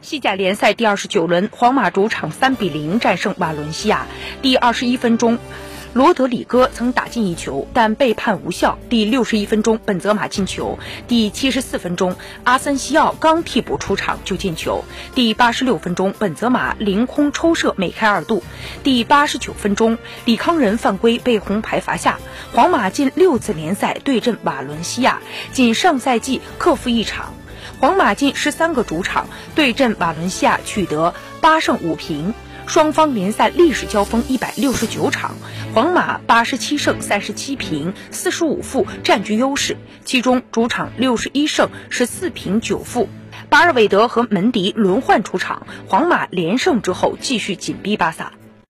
西甲联赛第二十九轮，皇马主场三比零战胜瓦伦西亚。第二十一分钟，罗德里戈曾打进一球，但被判无效。第六十一分钟，本泽马进球。第七十四分钟，阿森西奥刚替补出场就进球。第八十六分钟，本泽马凌空抽射，梅开二度。第八十九分钟，李康仁犯规被红牌罚下。皇马近六次联赛对阵瓦伦西亚，仅上赛季克负一场。皇马近十三个主场对阵瓦伦西亚取得八胜五平，双方联赛历史交锋一百六十九场，皇马八十七胜三十七平四十五负占据优势，其中主场六十一胜十四平九负。巴尔韦德和门迪轮换出场，皇马连胜之后继续紧逼巴萨。